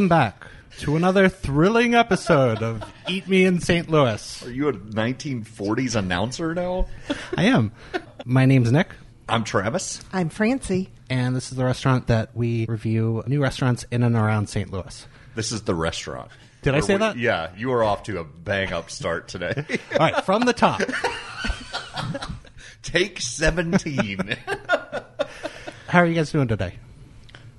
Welcome back to another thrilling episode of Eat Me in St. Louis. Are you a 1940s announcer now? I am. My name's Nick, I'm Travis. I'm Francie. and this is the restaurant that we review new restaurants in and around St. Louis. This is the restaurant. Did I say we- that? Yeah, you are off to a bang up start today. All right, from the top. Take 17. How are you guys doing today?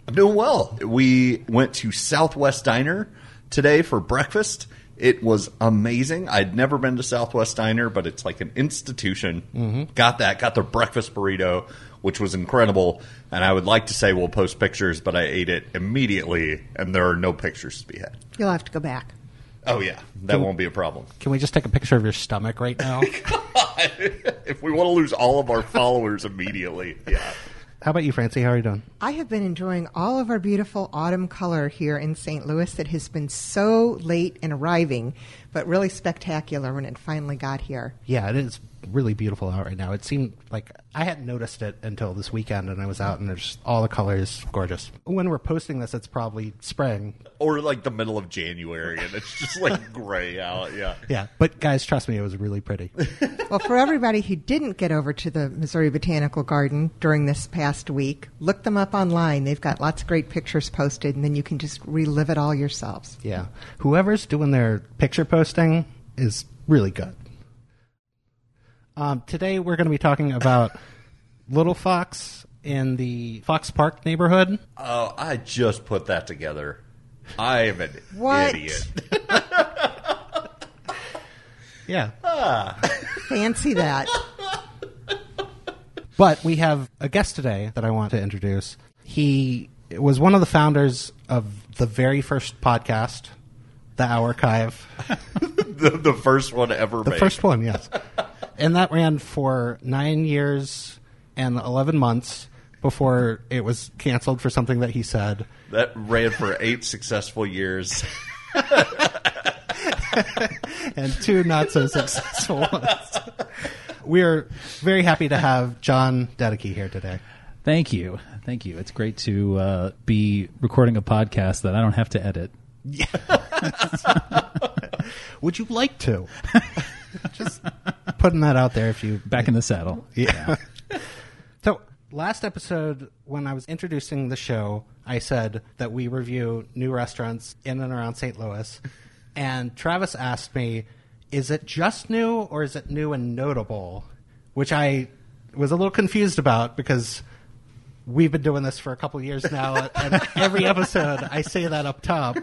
I'm doing well. We went to Southwest Diner today for breakfast. It was amazing. I'd never been to Southwest Diner, but it's like an institution. Mm-hmm. Got that, got their breakfast burrito, which was incredible. And I would like to say we'll post pictures, but I ate it immediately, and there are no pictures to be had. You'll have to go back. Oh, yeah, that won't be a problem. Can we just take a picture of your stomach right now? if we want to lose all of our followers immediately, yeah. How about you, Francie? How are you doing? I have been enjoying all of our beautiful autumn color here in St. Louis that has been so late in arriving, but really spectacular when it finally got here. Yeah, it is really beautiful out right now. It seemed like I hadn't noticed it until this weekend, and I was out, and there's all the colors gorgeous. When we're posting this, it's probably spring. Or like the middle of January, and it's just like gray out. Yeah. Yeah, but guys, trust me, it was really pretty. Well, for everybody who didn't get over to the Missouri Botanical Garden during this past week, look them up online. They've got lots of great pictures posted, and then you can just relive it all yourselves. Yeah, whoever's doing their picture posting is really good. Um, today we're going to be talking about Little Fox in the Fox Park neighborhood. Oh, I just put that together. I am an What? idiot. Yeah, Fancy that. But we have a guest today that I want to introduce. He was one of the founders of the very first podcast, The Archive. the, the first one ever The made. first one, yes. and that ran for nine years and 11 months before it was canceled for something that he said. That ran for eight successful years. and two not so successful ones. We're very happy to have John Dedeke here today. Thank you. Thank you. It's great to uh, be recording a podcast that I don't have to edit. Would you like to? Just putting that out there if you Back in the saddle. Yeah. so, last episode, when I was introducing the show, I said that we review new restaurants in and around St. Louis. And Travis asked me, is it just new or is it new and notable? Which I was a little confused about because we've been doing this for a couple of years now. and every episode, I say that up top.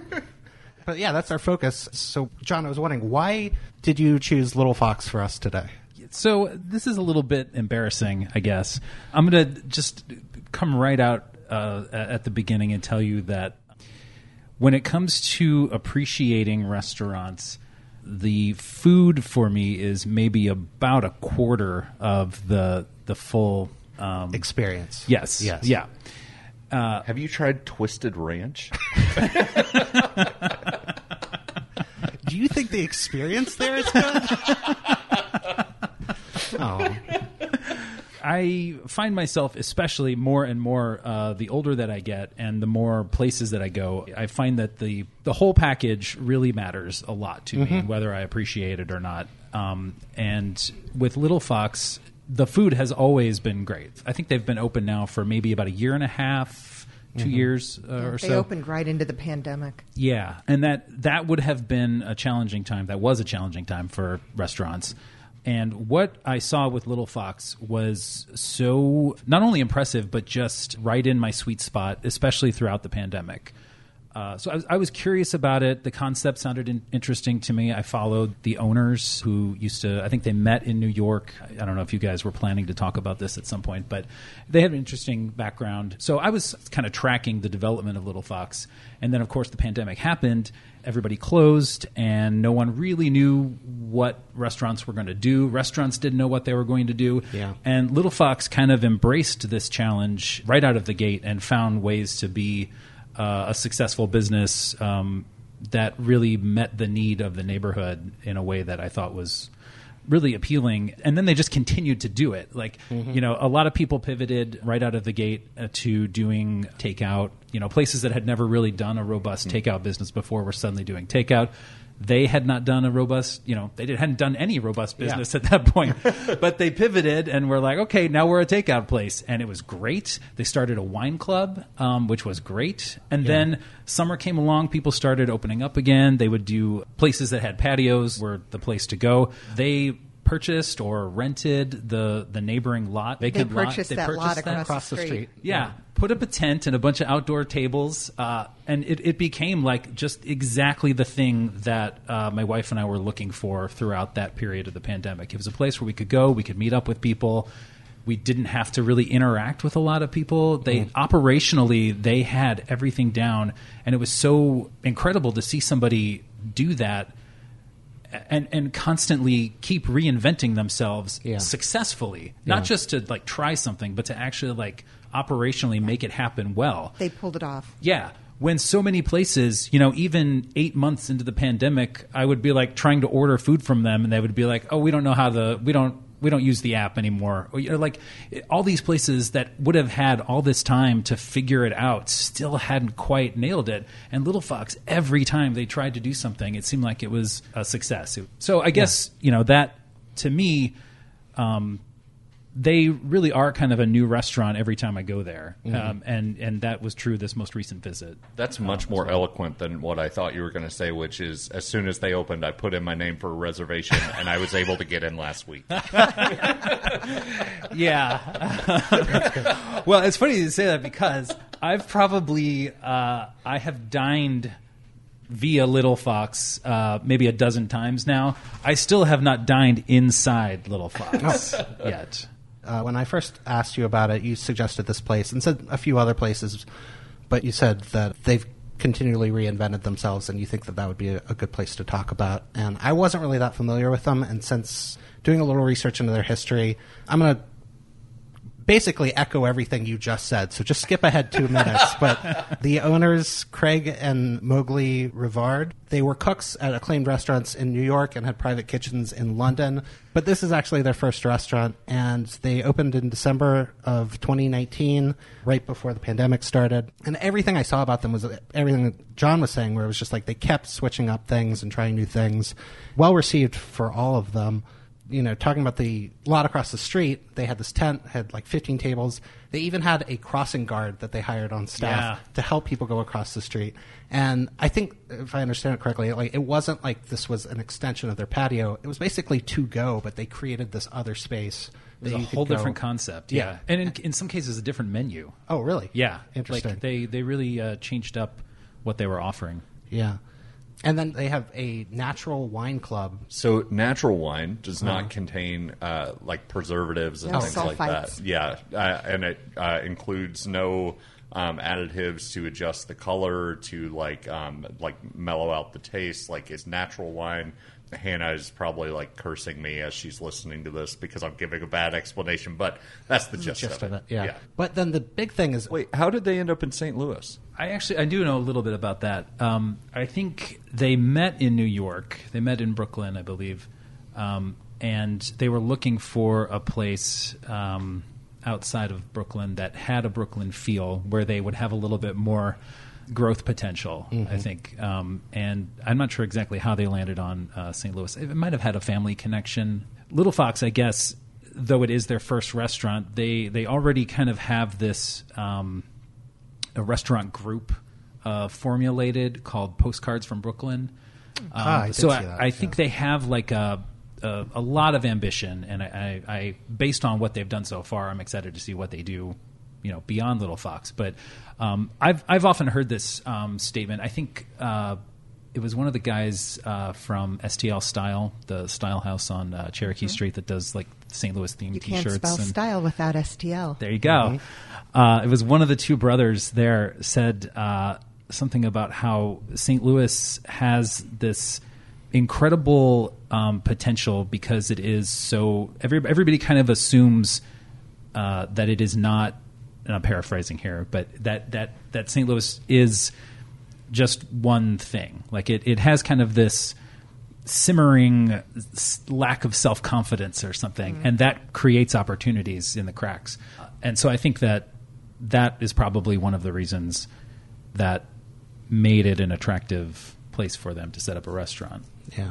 But yeah, that's our focus. So, John, I was wondering, why did you choose Little Fox for us today? So this is a little bit embarrassing, I guess. I'm going to just come right out uh, at the beginning and tell you that when it comes to appreciating restaurants, the food for me is maybe about a quarter of the the full um, Experience. Yes. Yes. Yeah. Have you tried Twisted Ranch? Do you think the experience there is good? oh, I find myself, especially more and more, uh, the older that I get and the more places that I go, I find that the the whole package really matters a lot to me, whether I appreciate it or not. Um, and with Little Fox, the food has always been great. I think they've been open now for maybe about a year and a half, 2 years uh, or They so. They opened right into the pandemic. Yeah, and that that would have been a challenging time. That was a challenging time for restaurants. And what I saw with Little Fox was so not only impressive, but just right in my sweet spot, especially throughout the pandemic. Uh, so I was, I was curious about it. The concept sounded in, interesting to me. I followed the owners who used to. I think they met in New York. I don't know if you guys were planning to talk about this at some point, but they had an interesting background. So I was kind of tracking the development of Little Fox, and then of course the pandemic happened. Everybody closed, and no one really knew what restaurants were going to do. Restaurants didn't know what they were going to do. Yeah. And Little Fox kind of embraced this challenge right out of the gate and found ways to be uh, a successful business um, that really met the need of the neighborhood in a way that I thought was really appealing. And then they just continued to do it. Like, you know, a lot of people pivoted right out of the gate uh, to doing takeout. You know, places that had never really done a robust takeout business before were suddenly doing takeout. They had not done a robust, you know, they did, hadn't done any robust business at that point. but they pivoted and were like, okay, now we're a takeout place. And it was great. They started a wine club, um, which was great. And then summer came along, people started opening up again. They would do places that had patios were the place to go. They purchased or rented the the neighboring lot vacant lot. purchased that lot across across the the street. Yeah. Put up a tent and a bunch of outdoor tables, uh, and it, it became like just exactly the thing that uh, my wife and I were looking for throughout that period of the pandemic. It was a place where we could go, we could meet up with people. We didn't have to really interact with a lot of people. They operationally they had everything down, and it was so incredible to see somebody do that and and constantly keep reinventing themselves Yeah. successfully not Yeah. just to like try something but to actually like operationally make it happen well They pulled it off. yeah when so many places you know even eight months into the pandemic i would be like trying to order food from them and they would be like oh we don't know how the we don't we don't use the app anymore. Or, you know, like all these places that would have had all this time to figure it out still hadn't quite nailed it. And little fox every time they tried to do something it seemed like it was a success. So i guess you know that to me um, they really are kind of a new restaurant every time I go there, um, and and that was true this most recent visit. That's much more eloquent than what I thought you were going to say, which is as soon as they opened, I put in my name for a reservation, and I was able to get in last week. Yeah. well, it's funny to say that because I've probably uh, I have dined via Little Fox uh, maybe a dozen times now. I still have not dined inside Little Fox yet. Uh, when I first asked you about it, you suggested this place and said a few other places, but you said that they've continually reinvented themselves, and you think that that would be a, a good place to talk about. And I wasn't really that familiar with them, and since doing a little research into their history, I'm going to basically echo everything you just said. So just skip ahead two minutes. But the owners, Craig and Mowgli Rivard, they were cooks at acclaimed restaurants in New York and had private kitchens in London. But this is actually their first restaurant, and they opened in December of 2019, right before the pandemic started. And everything I saw about them was everything that John was saying, where it was just like they kept switching up things and trying new things. Well received for all of them you know, talking about the lot across the street, they had this tent, had like 15 tables. They even had a crossing guard that they hired on staff Yeah. to help people go across the street. And I think, if I understand it correctly, like it wasn't like this was an extension of their patio. It was basically to go, but they created this other space. It that a whole different concept. Yeah. Yeah, and in, in some cases, a different menu. Oh, really? Yeah, Interesting. Like they they really uh, changed up what they were offering. yeah. And then they have a natural wine club. So natural wine does not contain uh, like preservatives and No things like that. sulfites. Yeah, uh, and it uh, includes no um, additives to adjust the color to like um, like mellow out the taste. Like it's natural wine. Hannah is probably like cursing me as she's listening to this because I'm giving a bad explanation, but that's the gist, Just of of it. it, yeah. But then the big thing is Wait, how did they end up in St. Louis? I actually I do know a little bit about that. Um, I think they met in New York. They met in Brooklyn, I believe, um, and they were looking for a place um, outside of Brooklyn that had a Brooklyn feel, where they would have a little bit more growth potential. I think, um, and I'm not sure exactly how they landed on uh, St. Louis. It might have had a family connection. Little Fox, I guess, though it is their first restaurant, they they already kind of have this. Um, a restaurant group uh, formulated called Postcards from Brooklyn. Um, Ah, I so see I, that, I yeah. think they have like a, a a lot of ambition, and I, I, based on what they've done so far, I'm excited to see what they do. You know, beyond Little Fox, but um, I've I've often heard this um, statement. I think uh, it was one of the guys uh, from STL Style, the Style House on uh, Cherokee Street that does like St. Louis themed Mm-hmm. You can't T-shirts. spell and, style without STL. there you go. Uh, it was one of the two brothers there said uh, something about how St. Louis has this incredible um, potential because it is so. Every, everybody kind of assumes uh, that it is not. And I'm paraphrasing here, but that that that St. Louis is just one thing. Like it, it has kind of this simmering s- lack of self confidence or something, and that creates opportunities in the cracks. And so I think that that is probably one of the reasons that made it an attractive place for them to set up a restaurant. Yeah.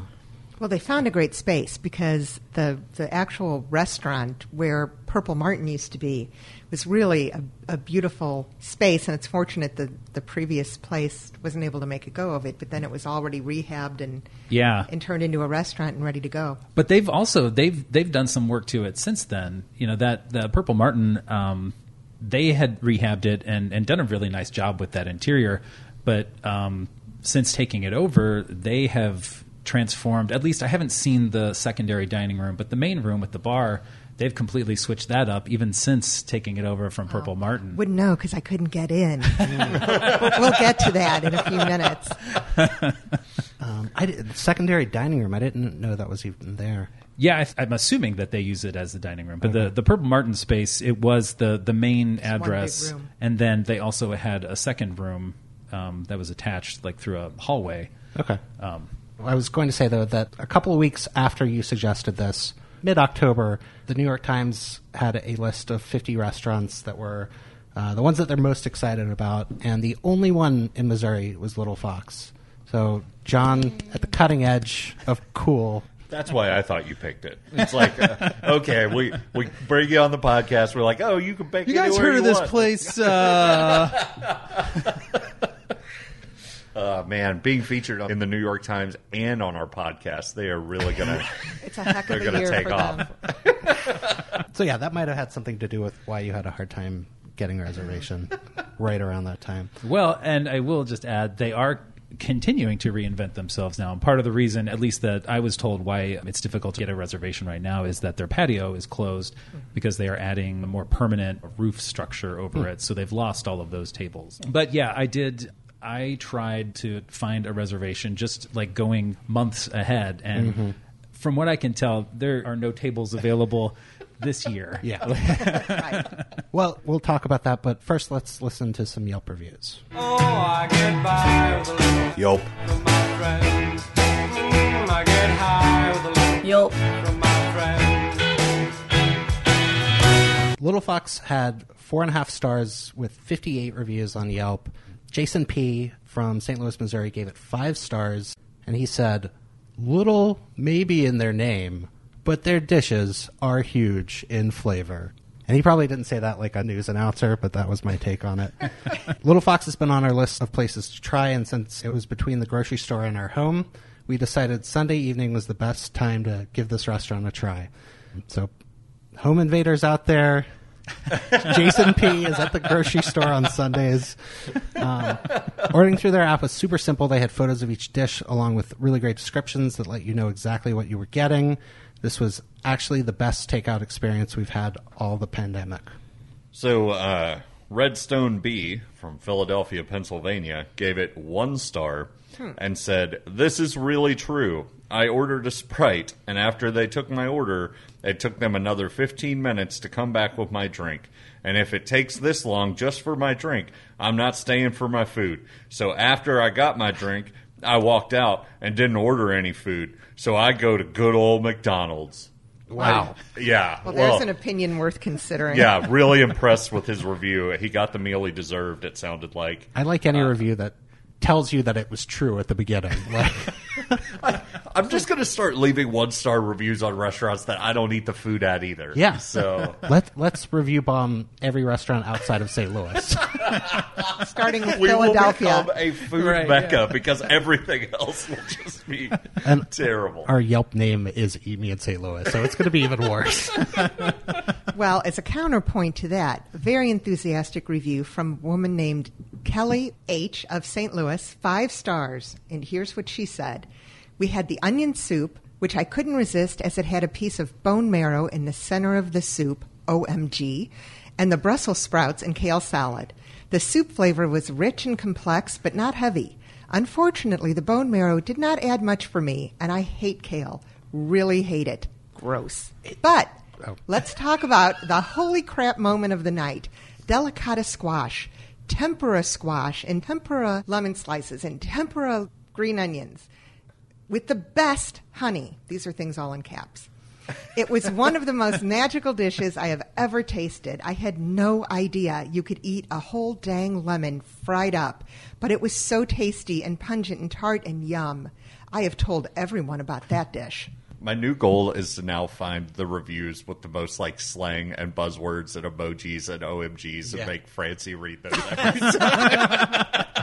Well, they found a great space because the the actual restaurant where Purple Martin used to be was really a, a beautiful space, and it's fortunate that the previous place wasn't able to make a go of it. But then it was already rehabbed and Yeah. and turned into a restaurant and ready to go. But they've also they've they've done some work to it since then. You know that the Purple Martin, um, they had rehabbed it and and done a really nice job with that interior. But um, since taking it over, they have transformed. At least I haven't seen the secondary dining room, but the main room with the bar. They've completely switched that up, even since taking it over from Purple Martin. Wouldn't know because I couldn't get in. We'll get to that in a few minutes. Um, I did, secondary dining room. I didn't know that was even there. Yeah, I, I'm assuming that they use it as the dining room. But the, the Purple Martin space, it was the the main one big address, room. and then they also had a second room um, that was attached, like through a hallway. Okay. Um, I was going to say though that a couple of weeks after you suggested this, mid October, the New York Times had a list of 50 restaurants that were uh, the ones that they're most excited about, and the only one in Missouri was Little Fox. So John, at the cutting edge of cool, That's why I thought you picked it. It's like, uh, okay, we we bring you on the podcast. We're like, oh, you can pick. you guys heard you of this want. place? Uh, Uh, man, being featured in the New York Times and on our podcast, they are really gonna. It's a heck They're of a gonna year take for off. them. so yeah, that might have had something to do with why you had a hard time getting a reservation right around that time. well, and I will just add, they are continuing to reinvent themselves now. And part of the reason, at least that I was told why it's difficult to get a reservation right now, is that their patio is closed because they are adding a more permanent roof structure over it. So they've lost all of those tables. But yeah, I did. I tried to find a reservation just like going months ahead. And mm-hmm. from what I can tell, there are no tables available this year. Yeah. Right. Well, we'll talk about that, but first let's listen to some Yelp reviews. Oh, I get by with a little Yelp. from my friends. Mm, I get high with a little Yelp. from my friends. Little Fox had four and a half stars with 58 reviews on Yelp. Jason P. from St. Louis, Missouri gave it five stars, and he said, Little maybe in their name, but their dishes are huge in flavor. And he probably didn't say that like a news announcer, but that was my take on it. Little Fox has been on our list of places to try, and since it was between the grocery store and our home, we decided Sunday evening was the best time to give this restaurant a try. So, home invaders out there, Jason P is at the grocery store on Sundays. Um, ordering through their app was super simple. They had photos of each dish along with really great descriptions that let you know exactly what you were getting. This was actually the best takeout experience we've had all the pandemic. So, uh, Redstone B from Philadelphia, Pennsylvania, gave it one star and said, This is really true. I ordered a Sprite, and after they took my order, it took them another 15 minutes to come back with my drink. And if it takes this long just for my drink, I'm not staying for my food. So after I got my drink, I walked out and didn't order any food. So I go to good old McDonald's. Wow. Yeah. Well, there's an opinion worth considering. Yeah, really impressed with his review. He got the meal he deserved. It sounded like. I like any uh, review that tells you that it was true at the beginning. Like, I'm just going to start leaving one star reviews on restaurants that I don't eat the food at either. yeah. So Let, let's review bomb every restaurant outside of St. Louis. Starting with we will Philadelphia. become a food Right, mecca because everything else will just be And terrible. Our Yelp name is Eat Me in St. Louis, so it's going to be even worse. Well, as a counterpoint to that, very enthusiastic review from a woman named Kelly H. of St. Louis, five stars. And here's what she said We had the onion soup, which I couldn't resist as it had a piece of bone marrow in the center of the soup, OMG, and the Brussels sprouts and kale salad. The soup flavor was rich and complex, but not heavy. Unfortunately, the bone marrow did not add much for me, and I hate kale. Really hate it. Gross. But oh. let's talk about the holy crap moment of the night delicata squash, tempura squash, and tempura lemon slices, and tempura green onions. With the best honey. These are things all in caps. It was one of the most magical dishes I have ever tasted. I had no idea you could eat a whole dang lemon fried up, but it was so tasty and pungent and tart and yum. I have told everyone about that dish. My new goal is to now find the reviews with the most like slang and buzzwords and emojis and OMGs Yeah. and make Francie read those. every time.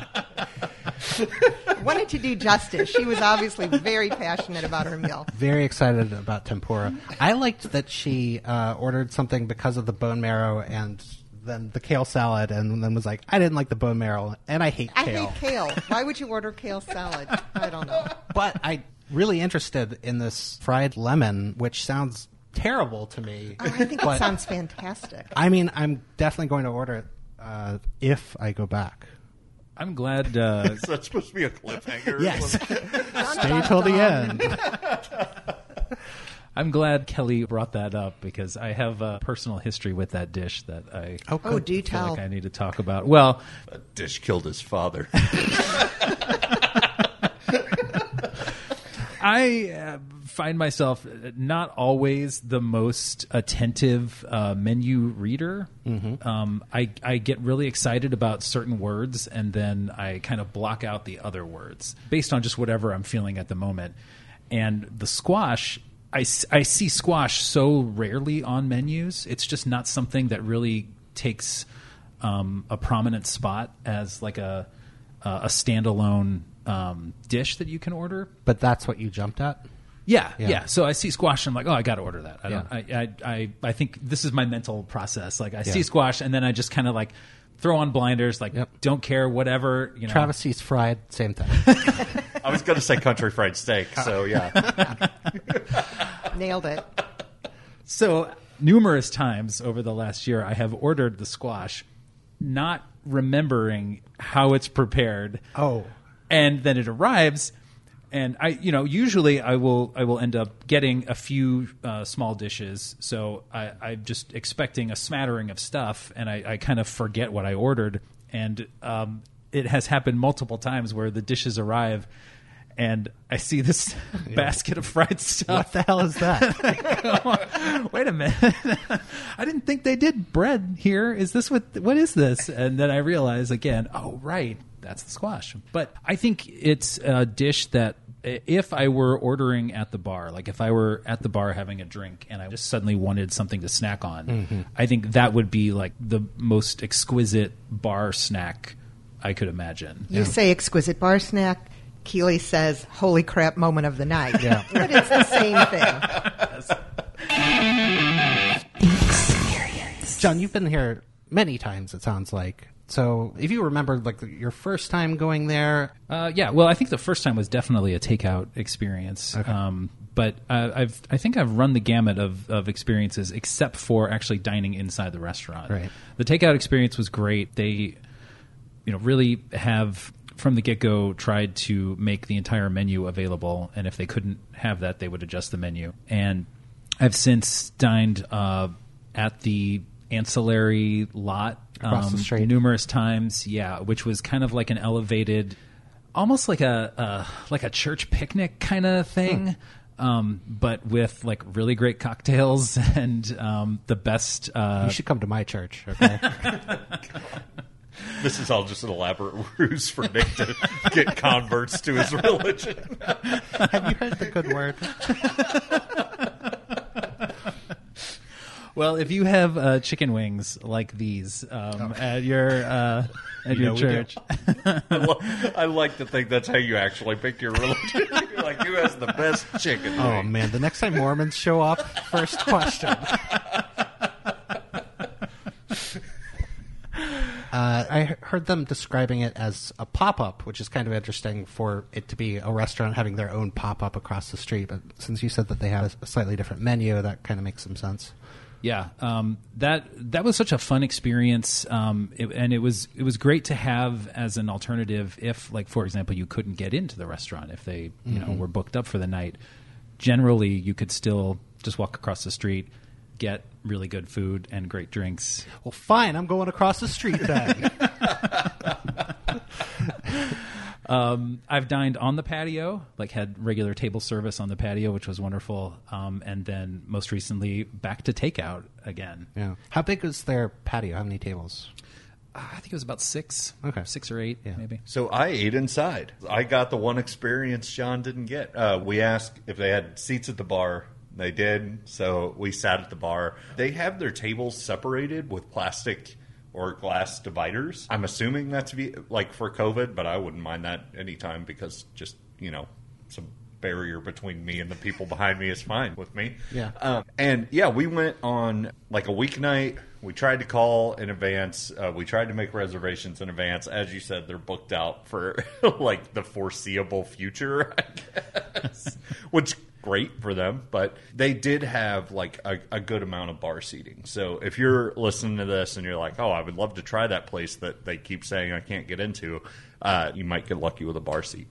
Wanted to do justice. She was obviously very passionate about her meal. Very excited about tempura. I liked that she uh, ordered something because of the bone marrow and then the kale salad, and then was like, I didn't like the bone marrow, and I hate I kale. I hate kale. Why would you order kale salad? I don't know. But I really interested in this fried lemon, which sounds terrible to me. Oh, I think it sounds fantastic. I mean, I'm definitely going to order it uh, if I go back. I'm glad. Uh, Is that supposed to be a cliffhanger? Yes. Stay till the end. I'm glad Kelly brought that up because I have a personal history with that dish that I Oh, Oh, do feel tell. like I need to talk about. Well, That dish killed his father. I uh, find myself not always the most attentive uh, menu reader. Um, I, I get really excited about certain words and then I kind of block out the other words based on just whatever I'm feeling at the moment. And the squash, I see squash so rarely on menus. It's just not something that really takes um, a prominent spot as like a, a standalone um, dish that you can order. But that's what you jumped at? Yeah, Yeah. yeah, So I see squash, and I'm like, oh, I got to order that. I don't. Yeah. I, I, I, I think this is my mental process. Like, I see squash, and then I just kind of like throw on blinders, like, Yep. don't care, whatever. You know, Travis sees fried, same thing. I was going to say country fried steak, so yeah. Nailed it. So numerous times over the last year, I have ordered the squash, not remembering how it's prepared. Oh. And then it arrives and i you know usually i will i will end up getting a few uh, small dishes. So I, i'm just expecting a smattering of stuff and i, I kind of forget what i ordered. And um, it has happened multiple times where the dishes arrive and i see this basket of fried stuff. What the hell is that? wait a minute. I didn't think they did bread here. Is this what what is this? And then i realize again oh right that's the squash but i think it's a dish that if i were ordering at the bar like if i were at the bar having a drink and i just suddenly wanted something to snack on mm-hmm. i think that would be like the most exquisite bar snack i could imagine You say exquisite bar snack. Keeley says, "Holy crap!" Moment of the night. Yeah. but it's the same thing. John, you've been here many times, it sounds like. So if you remember, like, your first time going there, Uh, yeah, well, I think the first time was definitely a takeout experience. Um, but uh, I've I think I've run the gamut of, of experiences, except for actually dining inside the restaurant. Right. The takeout experience was great. They, you know, really have from the get go tried to make the entire menu available, and if they couldn't have that, they would adjust the menu. And I've since dined uh, at the ancillary lot Across the um, street. numerous times. Yeah, which was kind of like an elevated, almost like a uh, like a church picnic kind of thing. Um, but with like really great cocktails and um, the best. Uh, you should come to my church, okay? This is all just an elaborate ruse for Nick to get converts to his religion. Have you heard the good word? Well, if you have uh, chicken wings like these um, at your uh, at your know we do. church, I, lo- I like to think that's how you actually pick your religion. You're like, who has the best chicken? Oh, wing? man. The next time Mormons show up, first question. Uh, I heard them describing it as a pop up, which is kind of interesting for it to be a restaurant having their own pop up across the street. But since you said that they have a slightly different menu, that kind of makes some sense. Yeah, um, that that was such a fun experience, um, it, and it was it was great to have as an alternative if, like, for example, you couldn't get into the restaurant if they you know were booked up for the night. Generally, you could still just walk across the street, get really good food and great drinks, Well, fine. I'm going across the street then. Um, I've dined on the patio, like had regular table service on the patio, which was wonderful. Um, and then most recently, back to takeout again. Yeah. How big was their patio? How many tables? Uh, I think it was about six, Okay. six or eight, Yeah. maybe. So I ate inside. I got the one experience John didn't get. Uh, we asked if they had seats at the bar. They did. So we sat at the bar. They have their tables separated with plastic or glass dividers. I'm assuming that's be, like for COVID, but I wouldn't mind that anytime because just, you know, some barrier between me and the people behind me is fine with me. Yeah. Um, and yeah, we went on like a weeknight. We tried to call in advance. Uh, we tried to make reservations in advance. As you said, they're booked out for like the foreseeable future, I guess. Which great for them, but they did have like a, a good amount of bar seating. So if you're listening to this and you're like, "Oh, I would love to try that place that they keep saying I can't get into," uh, you might get lucky with a bar seat.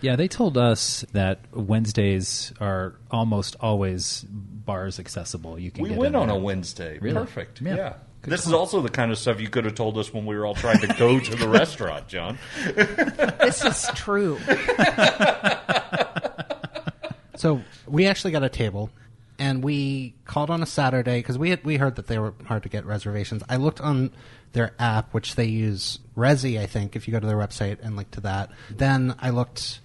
Yeah, they told us that Wednesdays are almost always bars accessible. You can We get went in on there. a Wednesday. Really? Perfect. Yeah. Yeah. Good this is also the kind of stuff you could have told us when we were all trying to go to the restaurant, John. This is true. So we actually got a table, and we called on a Saturday because we had, we heard that they were hard to get reservations. I looked on their app, which they use Resy, I think. If you go to their website and link to that, then I looked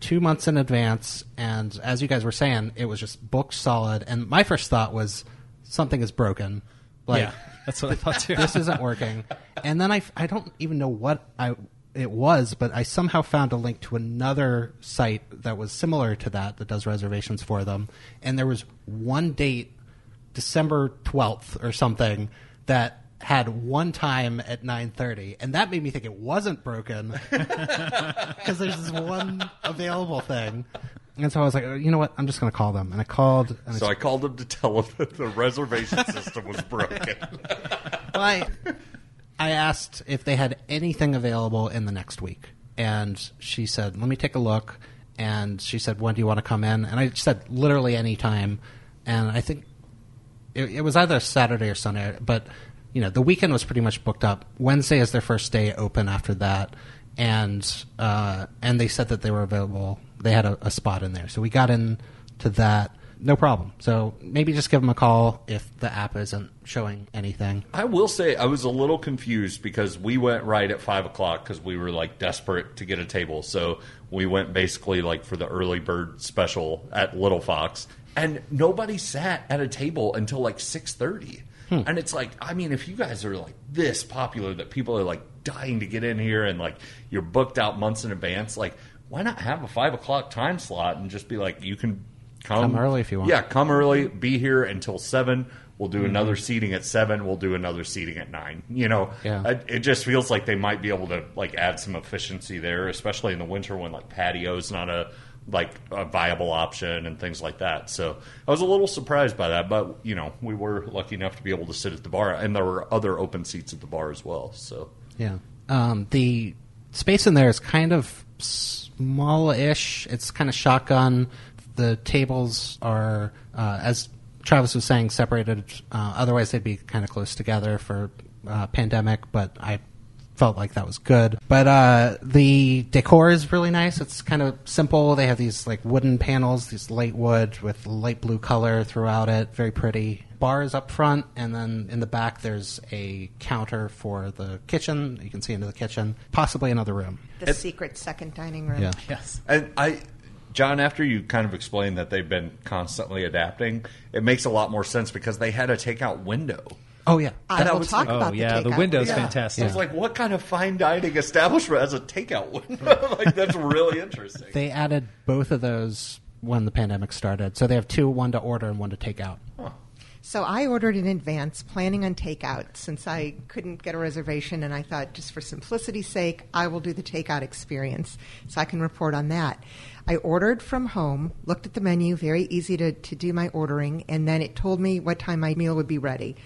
two months in advance, and as you guys were saying, it was just booked solid. And my first thought was something is broken. Like, yeah, that's what I thought too. this isn't working. And then I, I don't even know what I it was, but I somehow found a link to another site that was similar to that that does reservations for them. And there was one date, December twelfth or something, that had one time at nine thirty, and that made me think it wasn't broken because there's this one available thing. And so I was like, "Oh, you know what? I'm just going to call them. And I called. And So I called them to tell them that the reservation system was broken. I, I asked if they had anything available in the next week, and she said, "Let me take a look." And she said, "When do you want to come in?" And I said, "Literally any time." And I think it, it was either Saturday or Sunday, but you know, the weekend was pretty much booked up. Wednesday is their first day open after that, and uh, and they said that they were available. They had a, a spot in there, so we got in to that. No problem. So maybe just give them a call if the app isn't showing anything. I will say I was a little confused because we went right at five o'clock because we were like desperate to get a table. So we went basically like for the early bird special at Little Fox, and nobody sat at a table until like six thirty. Hmm. And it's like, I mean, if you guys are like this popular that people are like dying to get in here and like you're booked out months in advance, like why not have a five o'clock time slot and just be like, you can come, Come early if you want. Yeah, come early, be here until seven. We'll Mm-hmm. do another seating at seven. We'll do another seating at nine. You know, Yeah. it, it just feels like they might be able to like add some efficiency there, especially in the winter when like patio's not a like a viable option and things like that. So I was a little surprised by that, but you know, we were lucky enough to be able to sit at the bar, and there were other open seats at the bar as well. So Yeah. Um, the space in there is kind of small-ish. It's kind of shotgun. The tables are, uh, as Travis was saying, separated. Uh, otherwise, they'd be kind of close together for uh, pandemic. But I felt like that was good. But uh, the decor is really nice. It's kind of simple. They have these like wooden panels, these light wood with light blue color throughout it. Very pretty. Bars up front, and then in the back there's a counter for the kitchen. You can see into the kitchen, possibly another room. The secret second dining room. Yeah. yes. And I, John, after you kind of explained that they've been constantly adapting, it makes a lot more sense because they had a takeout window. Oh yeah. I That will was talk like- Oh about yeah, the, the takeout. window's Yeah. fantastic. I was like, what kind of fine dining establishment has a takeout window? like that's really interesting. They added both of those when the pandemic started. So they have two, one to order and one to take out. So I ordered in advance, planning on takeout, since I couldn't get a reservation, and I thought just for simplicity's sake, I will do the takeout experience, so I can report on that. I ordered from home, looked at the menu, very easy to, to do my ordering, and then it told me what time my meal would be ready.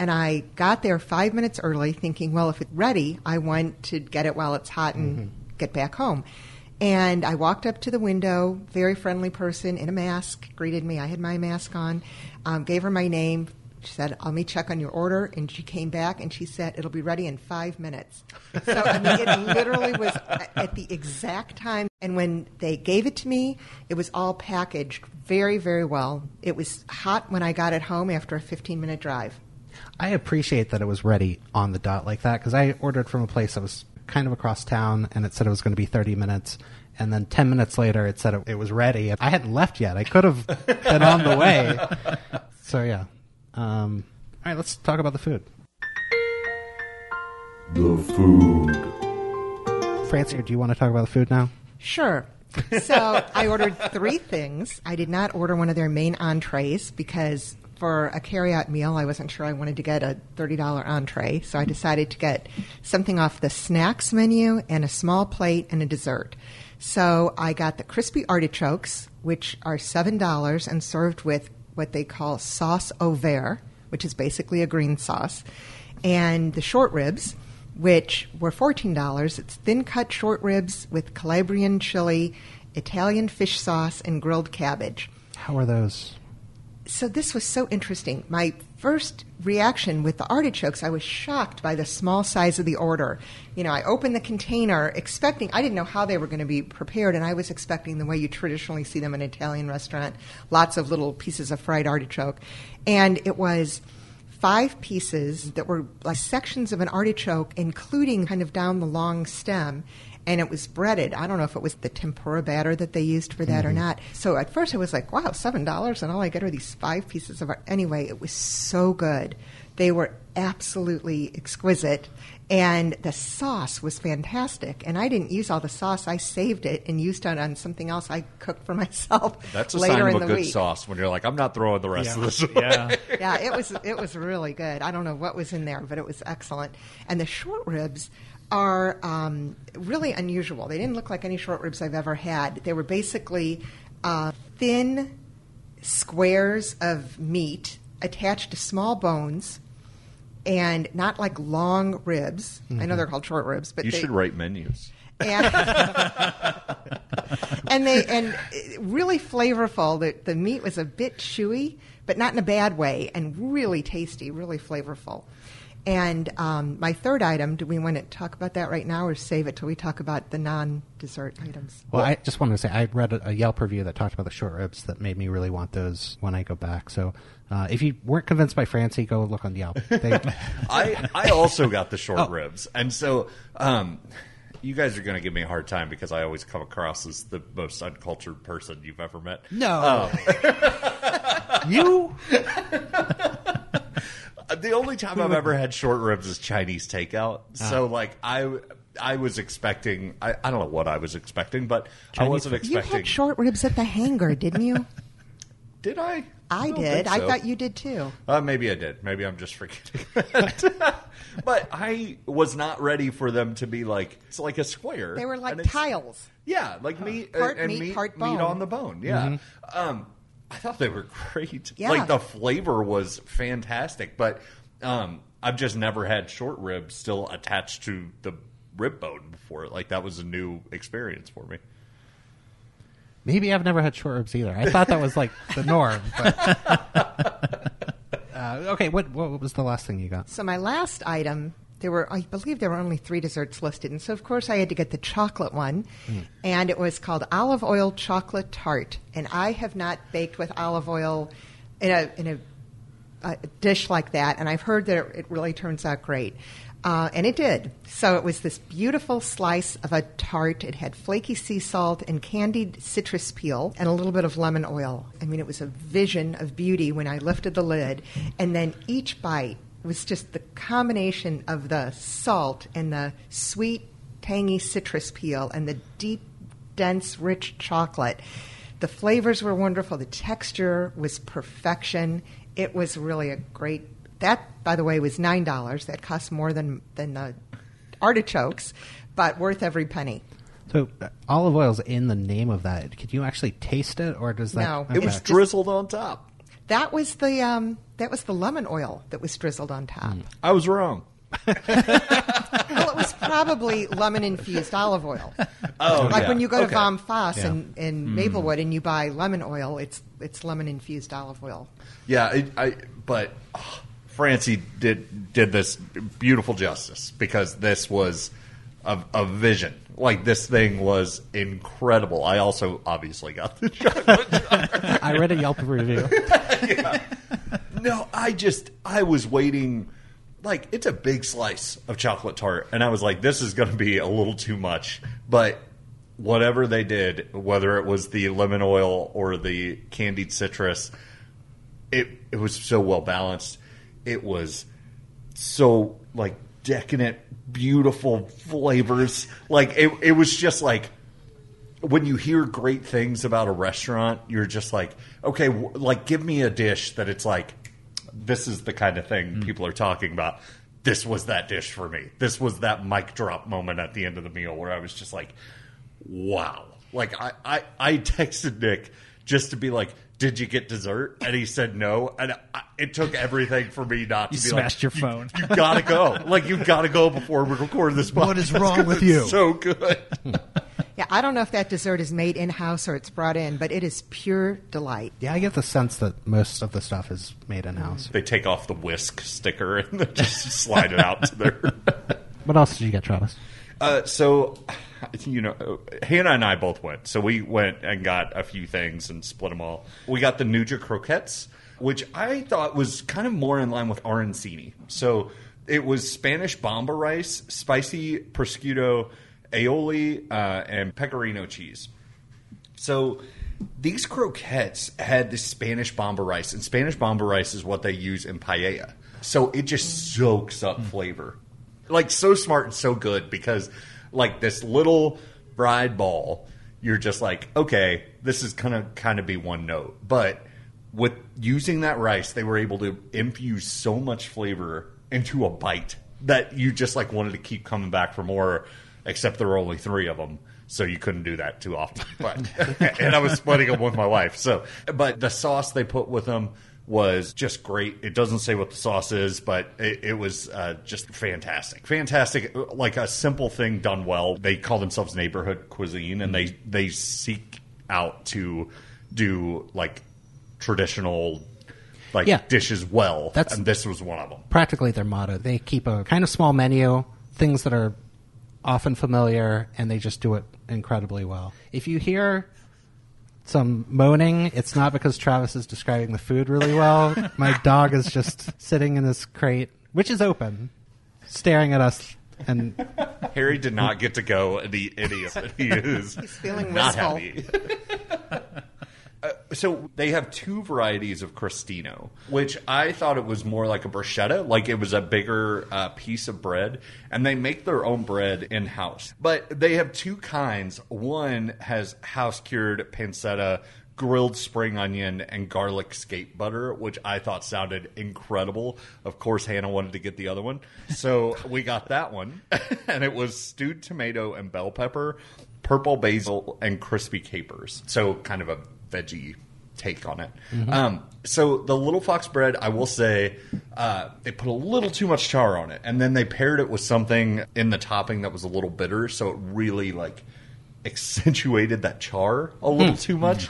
And I got there five minutes early, thinking, well, if it's ready, I want to get it while it's hot and mm-hmm. get back home. And I walked up to the window, very friendly person in a mask greeted me. I had my mask on, um, gave her my name, She said, "Let me check on your order," and she came back and she said, "It'll be ready in five minutes." So I mean, it literally was at the exact time. And when they gave it to me, it was all packaged very, very well. It was hot when I got it home after a 15-minute drive. I appreciate that it was ready on the dot like that because I ordered from a place that was kind of across town and it said it was going to be 30 minutes. And then 10 minutes later, it said it, it was ready. I hadn't left yet. I could have been on the way. So, yeah. Um, all right, let's talk about the food. The food. Francie, do you want to talk about the food now? Sure. So I ordered three things. I did not order one of their main entrees because for a carryout meal, I wasn't sure I wanted to get a $30 entree. So I decided to get something off the snacks menu and a small plate and a dessert. So I got the crispy artichokes, which are $7 and served with what they call sauce au vert, which is basically a green sauce, and the short ribs which were $14. It's thin cut short ribs with Calabrian chili, Italian fish sauce, and grilled cabbage. How are those? So this was so interesting. My first reaction with the artichokes, I was shocked by the small size of the order. You know, I opened the container expecting, I didn't know how they were going to be prepared, and I was expecting the way you traditionally see them in an Italian restaurant lots of little pieces of fried artichoke. And it was five pieces that were like sections of an artichoke, including kind of down the long stem. And it was breaded. I don't know if it was the tempura batter that they used for that or mm-hmm. not. So at first I was like, wow, $7 and all I get are these five pieces of art. Anyway, it was so good. They were absolutely exquisite. And the sauce was fantastic. And I didn't use all the sauce. I saved it and used it on something else I cooked for myself That's a later sign in of a the good week sauce when you're like, I'm not throwing the rest of this away. Yeah. yeah, it was it was really good. I don't know what was in there, but it was excellent. And the short ribs are um, really unusual. They didn't look like any short ribs I've ever had. They were basically uh, thin squares of meat attached to small bones. And not like long ribs. I know they're called short ribs, but You they, should write menus. and, and they and really flavorful. The the meat was a bit chewy, but not in a bad way, and really tasty, really flavorful. And um, my third item, do we want to talk about that right now, or save it till we talk about the non-dessert items? Well, I just wanted to say I read a, a Yelp review that talked about the short ribs that made me really want those when I go back. So uh, if you weren't convinced by Francie, go look on Yelp. They, I I also got the short Oh. ribs, and so um, you guys are going to give me a hard time because I always come across as the most uncultured person you've ever met. no, you Uh, The only time I've ever had short ribs is Chinese takeout. So like I I was expecting I, I don't know what I was expecting, but I Chinese wasn't food. You expecting. had short ribs at the hangar, didn't you? did I? I don't did. think I so. thought you did too. Uh, maybe I did. Maybe I'm just forgetting. that. but I was not ready for them to be like it's like a square. They were like and it's- tiles. Yeah, like meat uh, Part and meat, meat, part meat bone. on the bone. Yeah. Um, I thought they were great. Yeah. Like the flavor was fantastic, but um, I've just never had short ribs still attached to the rib bone before. Like that was a new experience for me. maybe I've never had short ribs either. I thought that was like the norm. But, uh, okay, what what was the last thing you got? So my last item, there were, I believe, there were only three desserts listed, and so of course I had to get the chocolate one, and it was called olive oil chocolate tart. And I have not baked with olive oil in a in a, a dish like that, and I've heard that it, it really turns out great. Uh, and it did. So it was this beautiful slice of a tart. It had flaky sea salt and candied citrus peel and a little bit of lemon oil. I mean, it was a vision of beauty when I lifted the lid. And then each bite was just the combination of the salt and the sweet, tangy citrus peel and the deep, dense, rich chocolate. The flavors were wonderful. The texture was perfection. It was really a great. That, by the way, was nine dollars. That cost more than than the artichokes, but worth every penny. So uh, olive oil's in the name of that. Could you actually taste it, or does that? No. It was drizzled on top. That was the um, that was the lemon oil that was drizzled on top. I was wrong. Well, it was probably lemon infused olive oil. Oh, like yeah. when you go to Okay. Vom Fass Yeah. in, in Maplewood and you buy lemon oil, it's it's lemon infused olive oil. Yeah, I, I but oh, Francie did did this beautiful justice because this was a, a vision. Like this thing was incredible. I also obviously got the chocolate. I read a Yelp review. no, I just I was waiting. Like it's a big slice of chocolate tart, and I was like, this is going to be a little too much. But whatever they did, whether it was the lemon oil or the candied citrus, it it was so well balanced. It was so like decadent, beautiful flavors. Like it, it was just like when you hear great things about a restaurant, you're just like, okay, w- like give me a dish that it's like, this is the kind of thing hmm. people are talking about. This was that dish for me. This was that mic drop moment at the end of the meal where I was just like, wow. Like I, I, I texted Nick just to be like, did you get dessert? And he said no. And I, it took everything for me not to You be smashed like, your phone. You, you gotta go. like you gotta go before we record this. What is wrong wrong 'cause with it's you? So good. Yeah, I don't know if that dessert is made in house or it's brought in, but it is pure delight. Yeah, I get the sense that most of the stuff is made in house. they take off the whisk sticker and then just slide it out to their. What else did you get, Travis? Uh, so, you know, Hannah and I both went. So we went and got a few things and split them all. We got the 'Nduja croquettes, which I thought was kind of more in line with arancini. So it was Spanish bomba rice, spicy prosciutto, aioli, uh, and pecorino cheese. So these croquettes had the Spanish bomba rice, and Spanish bomba rice is what they use in paella. So it just soaks up flavor. Like so smart and so good because like this little fried ball, you're just like, okay, this is gonna kind of be one note. But with using that rice, they were able to infuse so much flavor into a bite that you just like wanted to keep coming back for more. Except there were only three of them, so you couldn't do that too often. But and I was splitting them with my wife. So, but the sauce they put with them was just great. It doesn't say what the sauce is, but it, it was uh, just fantastic. Fantastic, like a simple thing done well. They call themselves neighborhood cuisine, and they they seek out to do like traditional like Yeah. dishes well. That's- and this was one of them. Practically their motto. They keep a kind of small menu, things that are often familiar, and they just do it incredibly well. If you hear some moaning, it's not because Travis is describing the food really well. My dog is just sitting in this crate, which is open, staring at us. And Harry did not get to go. The idiot he is. He's feeling not wistful. happy. Uh, so they have two varieties of crostino, which I thought it was more like a bruschetta, like it was a bigger uh, piece of bread, and they make their own bread in house. But they have two kinds. One has house cured pancetta, grilled spring onion, and garlic scape butter, which I thought sounded incredible. Of course, Hannah wanted to get the other one, so we got that one, and it was stewed tomato and bell pepper, purple basil, and crispy capers. So kind of a veggie take on it. Um, so the little fox bread, I will say, uh, they put a little too much char on it, and then they paired it with something in the topping that was a little bitter, so it really like accentuated that char a little too much.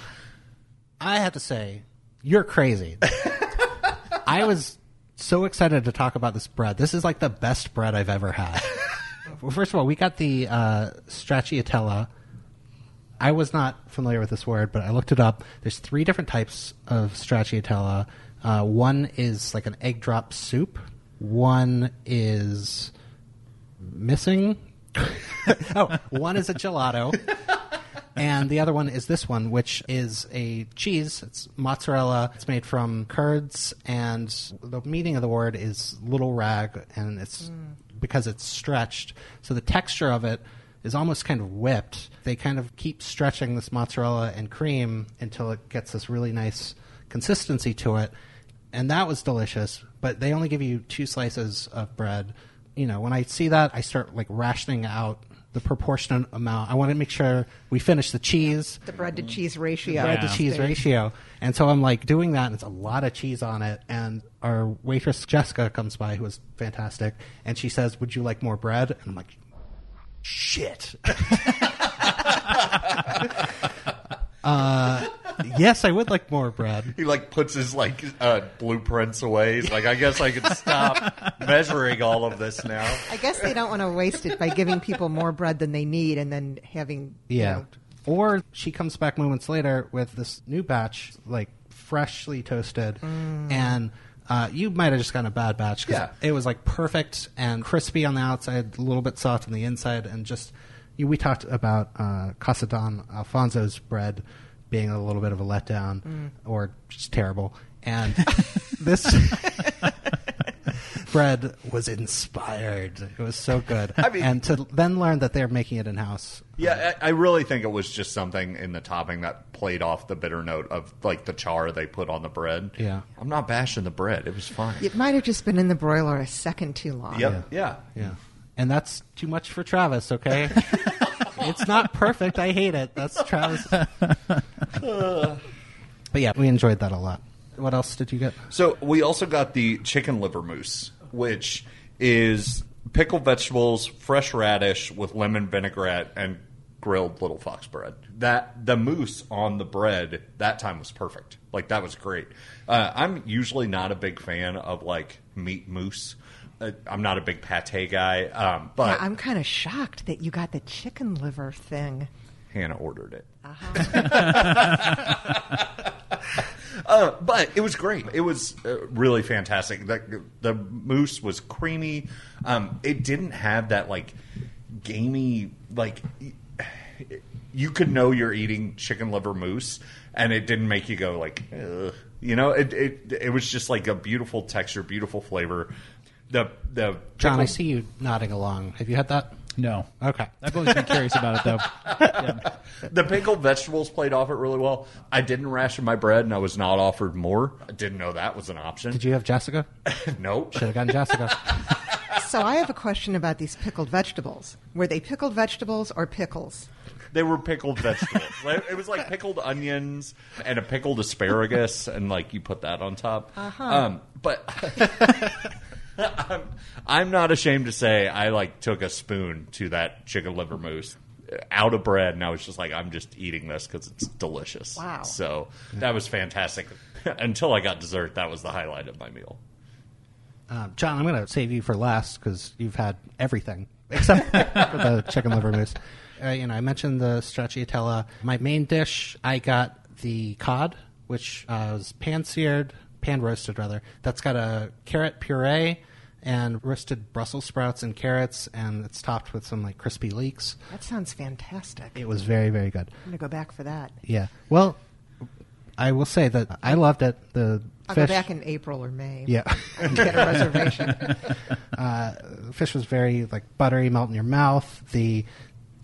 I have to say, you're crazy. I was so excited to talk about this bread. This is like the best bread I've ever had. Well, First of all, we got the uh, stracciatella. I was not familiar with this word, but I looked it up. There's three different types of stracciatella. Uh, one is like an egg drop soup. One is missing. oh, one is a gelato. and the other one is this one, which is a cheese. It's mozzarella. It's made from curds, and the meaning of the word is little rag, and it's because it's stretched. So the texture of it is almost kind of whipped. They kind of keep stretching this mozzarella and cream until it gets this really nice consistency to it. And that was delicious, but they only give you two slices of bread. You know, when I see that, I start like rationing out the the proportionate amount. I want to make sure we finish the cheese, The bread to cheese ratio. bread to cheese ratio. And so I'm like doing that, and it's a lot of cheese on it. And our waitress Jessica comes by, who was fantastic, and she says, "Would you like more bread?" And I'm like, "Shit." uh, yes, I would like more bread. He like puts his like uh, blueprints away. He's like, I guess I could stop measuring all of this now. I guess they don't want to waste it by giving people more bread than they need and then having you Yeah. know, Or she comes back moments later with this new batch, like freshly toasted, and uh, you might have just gotten a bad batch because Yeah. it was like perfect and crispy on the outside, a little bit soft on the inside, and just you, we talked about uh, Casa Don Alfonso's bread being a little bit of a letdown or just terrible, and this. Bread was inspired. It was so good, I mean- and to then learn that they're making it in house. Yeah, I, I really think it was just something in the topping that played off the bitter note of like the char they put on the bread. Yeah. I'm not bashing the bread. It was fine. It might have just been in the broiler a second too long. Yep. Yeah. Yeah. And that's too much for Travis, okay? it's not perfect. I hate it. That's Travis. but yeah, we enjoyed that a lot. What else did you get? So we also got the chicken liver mousse, which is pickled vegetables, fresh radish with lemon vinaigrette, and grilled little fox bread. That the mousse on the bread that time was perfect. Like that was great. Uh, I'm usually not a big fan of like meat mousse. Uh, I'm not a big pate guy, um, but Yeah, I'm kind of shocked that you got the chicken liver thing. Hannah ordered it. Uh, but it was great. It was uh, really fantastic. The, the mousse was creamy. Um, it didn't have that like gamey like. You could know you're eating chicken liver mousse, and it didn't make you go like, Ugh. you know. It, it it was just like a beautiful texture, beautiful flavor. The the John, I see you nodding along. Have you had that? No. Okay. I've always been curious about it, though. Yeah. The pickled vegetables played off it really well. I didn't ration my bread, and I was not offered more. I didn't know that was an option. Did you have Jessica? nope. Should have gotten Jessica. So I have a question about these pickled vegetables. Were they pickled vegetables or pickles? They were pickled vegetables. It was like pickled onions and a pickled asparagus, and like you put that on top. Um, but I'm, I'm not ashamed to say I like took a spoon to that chicken liver mousse out of bread, and I was just like, I'm just eating this because it's delicious. Wow. So that was fantastic. Until I got dessert, that was the highlight of my meal. Um, John, I'm going to save you for last because you've had everything except for the chicken liver mousse. Uh, you know, I mentioned the stracciatella. My main dish, I got the cod, which uh, was pan seared, pan roasted rather. That's got a carrot puree and roasted Brussels sprouts and carrots, and it's topped with some like crispy leeks. That sounds fantastic. It was very, very good. I'm to go back for that. Yeah. Well, I will say that I loved it. The I'll fish, go back in April or May. yeah. get a reservation. Uh, the fish was very like buttery, melt in your mouth. The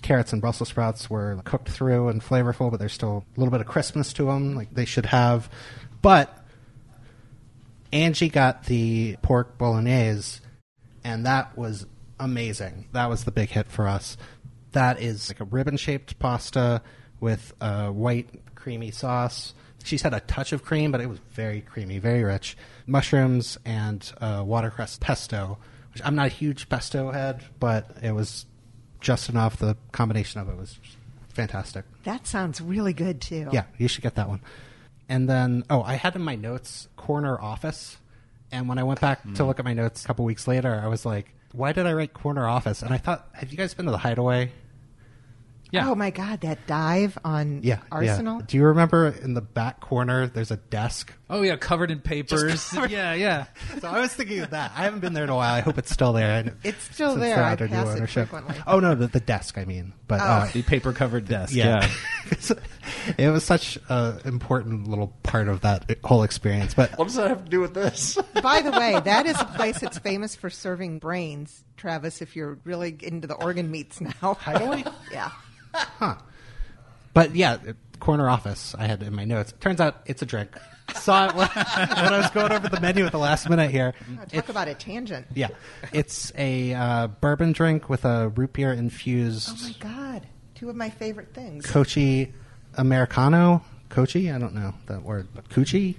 carrots and Brussels sprouts were cooked through and flavorful, but there's still a little bit of crispness to them, like they should have. But Angie got the pork bolognese, and that was amazing. That was the big hit for us. That is like a ribbon shaped pasta with a white creamy sauce. She's had a touch of cream, but it was very creamy, very rich. Mushrooms and uh, watercress pesto, which I'm not a huge pesto head, but it was just enough. The combination of it was fantastic. that sounds really good too. Yeah, you should get that one. And then, oh, I had in my notes corner office. And when I went back to look at my notes a couple weeks later, I was like, why did I write corner office? And I thought, have you guys been to the Hideaway? Yeah. Oh my God, that dive on Yeah. Arsenal. Yeah. Do you remember in the back corner, there's a desk? Oh, yeah, covered in papers. covered- Yeah, yeah. So I was thinking of that. I haven't been there in a while. I hope it's still there. And It's still there. I new pass it ownership. frequently. Oh, no, the, the desk, I mean. But uh, The paper covered desk. yeah. Yeah. it was such an important little part of that whole experience. But What does that have to do with this? By the way, that is a place that's famous for serving brains, Travis. If you're really into the organ meats now, Hideaway? yeah. Huh. But yeah, corner office I had in my notes. Turns out it's a drink. saw it when, when I was going over the menu at the last minute here. Oh, talk about a tangent. Yeah, it's a uh, bourbon drink with a root beer infused. Oh my God. Two of my favorite things. Cocchi Americano. Cocchi? I don't know that word. But Coochie?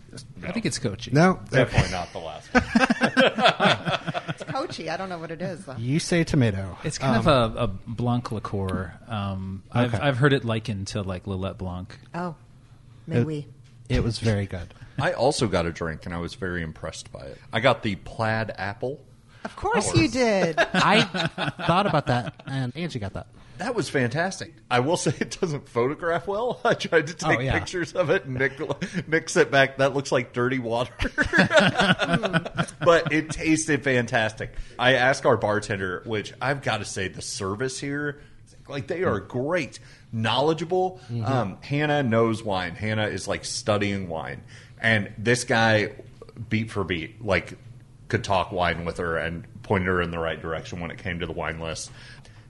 I think it's Cocchi. No. Definitely not the last one. It's Cocchi. I don't know what it is, though. You say tomato. It's kind of a, a Blanc liqueur. Um, I've, Okay. I've heard it likened to like Lillet Blanc. Oh, may It- we? It was very good. I also got a drink, and I was very impressed by it. I got the plaid apple. Of course you did. I thought about that, and Angie got that. That was fantastic. I will say it doesn't photograph well. I tried to take Oh, yeah. pictures of it, and Nick, Nick sent back, that looks like dirty water. but it tasted fantastic. I asked our bartender, which I've got to say, the service here, like they are great, knowledgeable. Um, Hannah knows wine. Hannah is like studying wine. And this guy, beat for beat, like could talk wine with her and pointed her in the right direction when it came to the wine list.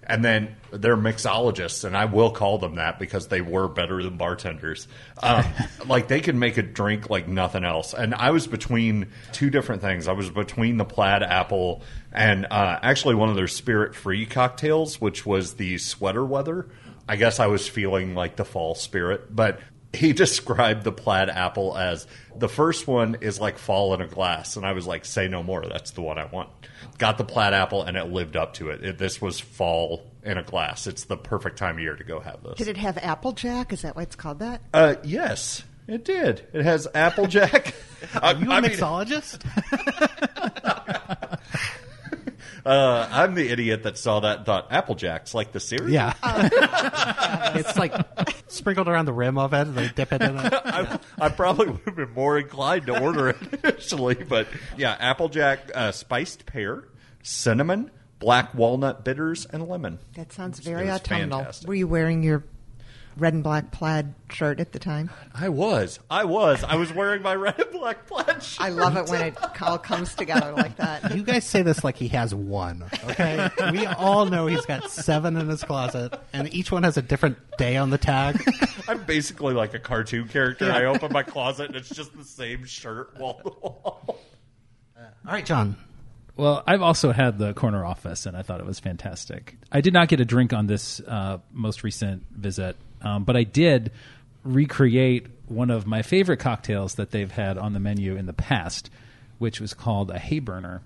And then they're mixologists, and I will call them that because they were better than bartenders. Um, like they could make a drink like nothing else. And I was between two different things. I was between the plaid apple and uh, actually one of their spirit free cocktails, which was the sweater weather. I guess I was feeling like the fall spirit, but he described the plaid apple as the first one is like fall in a glass. And i was like say no more. That's the one i want. Got the plaid apple and it lived up to it, it this was fall in a glass. It's the perfect time of year to go have this. Did it have Applejack? Is that why it's called that? uh, yes it did. It has applejack I, Are you a I mean, mixologist? Uh, i'm the idiot that saw that and thought applejack's like the cereal yeah. it's like sprinkled around the rim of it. They dip it in it. I, I probably would have been more inclined to order it initially, but yeah, Applejack uh, spiced pear, cinnamon, black walnut bitters, and lemon. That sounds It very was autumnal. fantastic. Were you wearing your red and black plaid shirt at the time? I was, I was, I was wearing my red and black plaid shirt. I love it when it all comes together like that. You guys say this like he has one, okay? We all know he's got seven in his closet, and each one has a different day on the tag. I'm basically like a cartoon character. I open my closet and it's just the same shirt wall to wall. All right, John. Well, I've also had the corner office, and I thought it was fantastic. I did not get a drink on this uh, most recent visit, um, but I did recreate one of my favorite cocktails that they've had on the menu in the past, which was called a hay burner.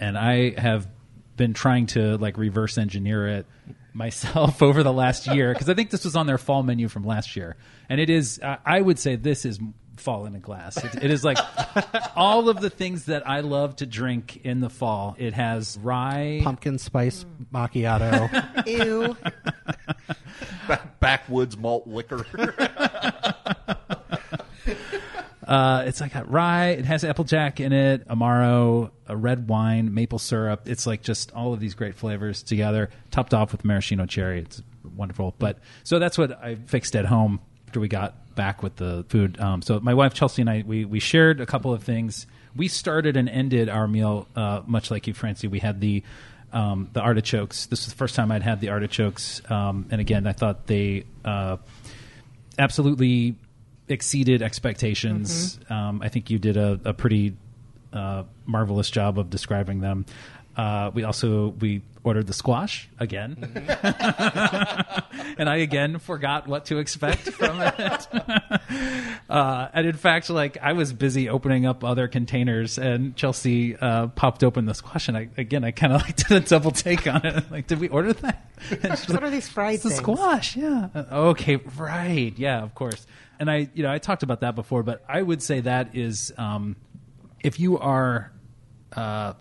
And I have been trying to like reverse engineer it myself over the last year because I think this was on their fall menu from last year, and it is. I I would say this is fall in a glass. It, it is like all of the things that I love to drink in the fall. It has rye, Pumpkin spice macchiato. Ew. Backwoods malt liquor. Uh, it's like got rye. It has applejack in it, amaro, a red wine, maple syrup. It's like just all of these great flavors together, topped off with maraschino cherry. It's wonderful. But so that's what I fixed at home after we got back with the food. Um, so my wife Chelsea and I we we shared a couple of things. We started and ended our meal uh, much like you, Francie. We had the um, the artichokes. This was the first time I'd had the artichokes, um, and again, I thought they. Uh, absolutely exceeded expectations. Um, I think you did a, a pretty uh, marvelous job of describing them. Uh, we also we ordered the squash again, and I again forgot what to expect from it. uh, and in fact, like I was busy opening up other containers, and Chelsea uh, popped open the squash, and I again I kind of like did a double take on it. Like, did we order that? And she's What are these fried it's the squash, yeah. Uh, Okay, right, yeah, of course. And I, you know, I talked about that before, but I would say that is, um, if you are, uh,